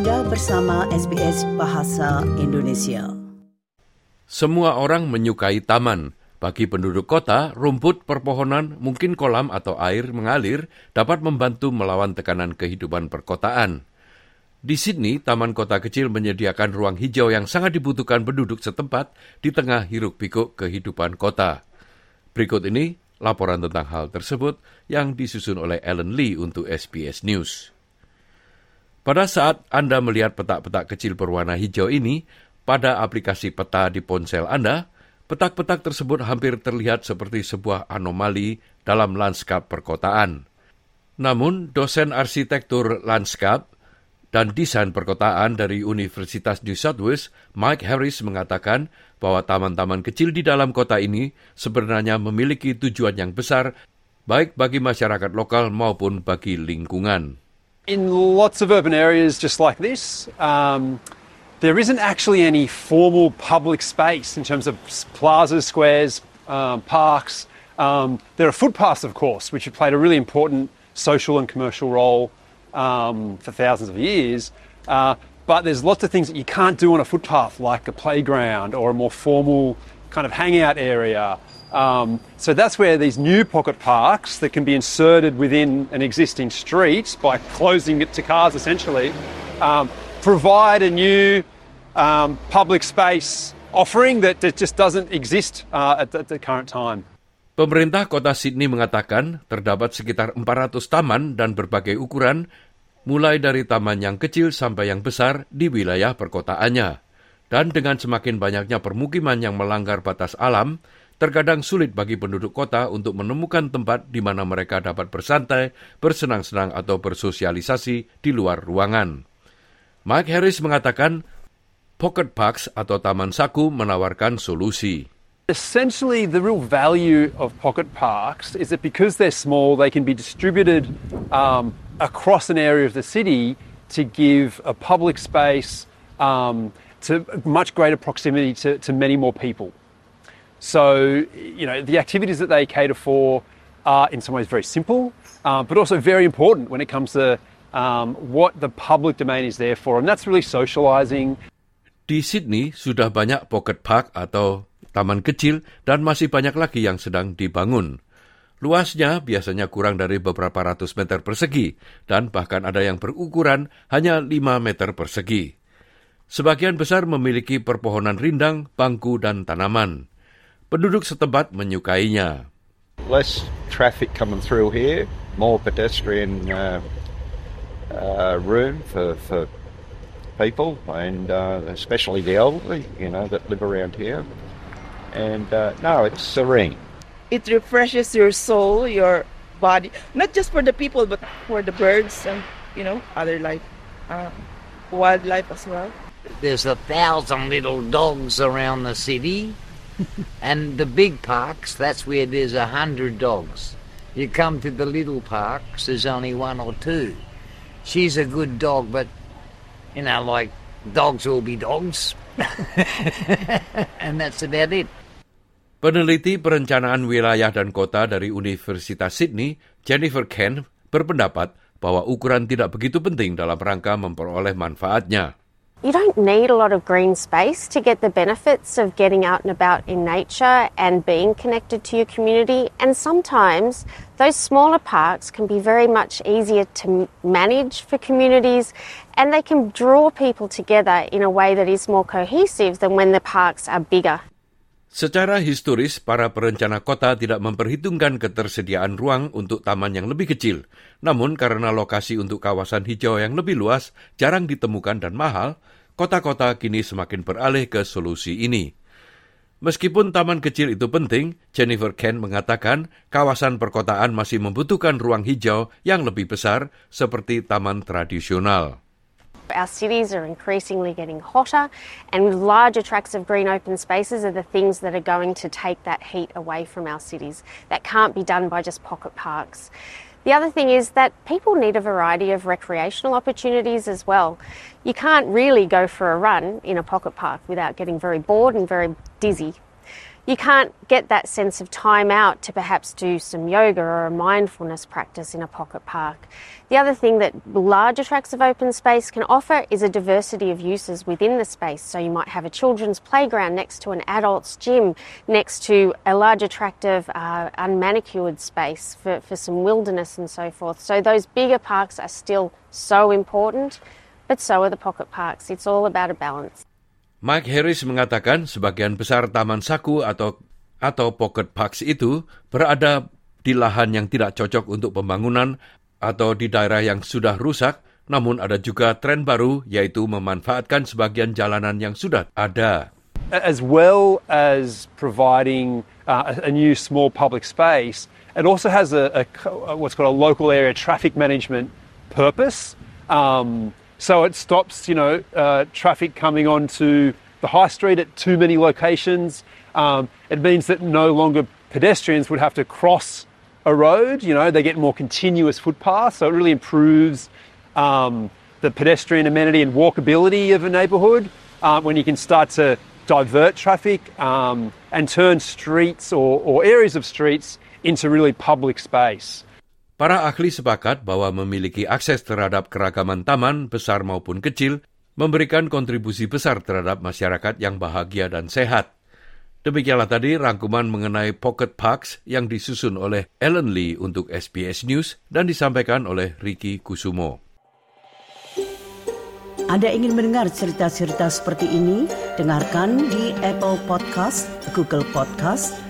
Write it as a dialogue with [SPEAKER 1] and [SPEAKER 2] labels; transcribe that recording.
[SPEAKER 1] Anda bersama SBS Bahasa Indonesia.
[SPEAKER 2] Semua orang menyukai taman. Bagi penduduk kota, rumput, perpohonan, mungkin kolam atau air mengalir dapat membantu melawan tekanan kehidupan perkotaan. Di Sydney, taman kota kecil menyediakan ruang hijau yang sangat dibutuhkan penduduk setempat di tengah hiruk-pikuk kehidupan kota. Berikut ini laporan tentang hal tersebut yang disusun oleh Ellen Lee untuk SBS News. Pada saat Anda melihat petak-petak kecil berwarna hijau ini pada aplikasi peta di ponsel Anda, petak-petak tersebut hampir terlihat seperti sebuah anomali dalam lanskap perkotaan. Namun, dosen arsitektur lanskap dan desain perkotaan dari Universitas New South Wales, Mike Harris mengatakan bahwa taman-taman kecil di dalam kota ini sebenarnya memiliki tujuan yang besar baik bagi masyarakat lokal maupun bagi lingkungan.
[SPEAKER 3] In lots of urban areas just like this, um, there isn't actually any formal public space in terms of plazas, squares, um, parks. Um, there are footpaths, of course, which have played a really important social and commercial role um, for thousands of years. Uh, but there's lots of things that you can't do on a footpath, like a playground or a more formal kind of hangout area um, so that's where these new pocket parks that can be inserted within an existing street by closing it to cars essentially um, provide a new um, public space offering that, that just doesn't exist uh, at, at the current time.
[SPEAKER 2] Pemerintah kota Sydney mengatakan terdapat sekitar 400 taman dan berbagai ukuran, mulai dari taman yang kecil sampai yang besar di wilayah perkotaannya. Dan dengan semakin banyaknya permukiman yang melanggar batas alam, terkadang sulit bagi penduduk kota untuk menemukan tempat di mana mereka dapat bersantai, bersenang-senang atau bersosialisasi di luar ruangan. Mike Harris mengatakan, pocket parks atau taman saku menawarkan solusi.
[SPEAKER 3] Essentially, the real value of pocket parks is that because they're small, they can be distributed um, across an area of the city to give a public space um, to much greater proximity to, to many more people. So, you know, the activities that they cater for are in some ways very simple, uh, but also very important when it comes to um, what the public domain is there for, and that's really socializing.
[SPEAKER 2] Di Sydney sudah banyak pocket park atau taman kecil dan masih banyak lagi yang sedang dibangun. Luasnya biasanya kurang dari beberapa ratus meter persegi dan bahkan ada yang berukuran hanya 5 meter persegi. Sebagian besar memiliki perpohonan rindang, bangku, dan tanaman. The penduduk setempat menyukainya.
[SPEAKER 4] Less traffic coming through here, more pedestrian uh, uh, room for, for people, and uh, especially the elderly, you know, that live around here. And uh, no, it's serene.
[SPEAKER 5] It refreshes your soul, your body, not just for the people, but for the birds and you know other life, uh, wildlife as well.
[SPEAKER 6] There's a thousand little dogs around the city. And the big parks, that's where there's a hundred dogs. You come to the little parks, there's only one or two. She's a good dog, but, you know, like, dogs will be dogs. and that's about it.
[SPEAKER 2] Peneliti perencanaan wilayah dan kota dari Universitas Sydney, Jennifer Ken, berpendapat bahwa ukuran tidak begitu penting dalam rangka memperoleh manfaatnya.
[SPEAKER 7] You don't need a lot of green space to get the benefits of getting out and about in nature and being connected to your community. And sometimes those smaller parks can be very much easier to manage for communities and they can draw people together in a way that is more cohesive than when the parks are bigger.
[SPEAKER 2] Secara historis, para perencana kota tidak memperhitungkan ketersediaan ruang untuk taman yang lebih kecil. Namun karena lokasi untuk kawasan hijau yang lebih luas jarang ditemukan dan mahal, kota-kota kini semakin beralih ke solusi ini. Meskipun taman kecil itu penting, Jennifer Ken mengatakan kawasan perkotaan masih membutuhkan ruang hijau yang lebih besar seperti taman tradisional.
[SPEAKER 7] Our cities are increasingly getting hotter, and larger tracts of green open spaces are the things that are going to take that heat away from our cities. That can't be done by just pocket parks. The other thing is that people need a variety of recreational opportunities as well. You can't really go for a run in a pocket park without getting very bored and very dizzy. You can't get that sense of time out to perhaps do some yoga or a mindfulness practice in a pocket park. The other thing that larger tracts of open space can offer is a diversity of uses within the space. So you might have a children's playground next to an adult's gym, next to a larger tract of uh, unmanicured space for, for some wilderness and so forth. So those bigger parks are still so important, but so are the pocket parks. It's all about a balance.
[SPEAKER 2] Mike Harris mengatakan sebagian besar taman saku atau atau pocket parks itu berada di lahan yang tidak cocok untuk pembangunan atau di daerah yang sudah rusak, namun ada juga tren baru yaitu memanfaatkan sebagian jalanan yang sudah ada.
[SPEAKER 3] As well as providing uh, a new small public space, it also has a, a what's called a local area traffic management purpose. Um, so it stops, you know, uh, traffic coming onto the high street at too many locations. Um, it means that no longer pedestrians would have to cross a road. You know, they get more continuous footpaths, so it really improves um, the pedestrian amenity and walkability of a neighbourhood uh, when you can start to divert traffic um, and turn streets or, or areas of streets into really public space.
[SPEAKER 2] Para ahli sepakat bahwa memiliki akses terhadap keragaman taman besar maupun kecil memberikan kontribusi besar terhadap masyarakat yang bahagia dan sehat. Demikianlah tadi rangkuman mengenai Pocket Parks yang disusun oleh Ellen Lee untuk SBS News dan disampaikan oleh Ricky Kusumo.
[SPEAKER 1] Anda ingin mendengar cerita-cerita seperti ini? Dengarkan di Apple Podcast, Google Podcast,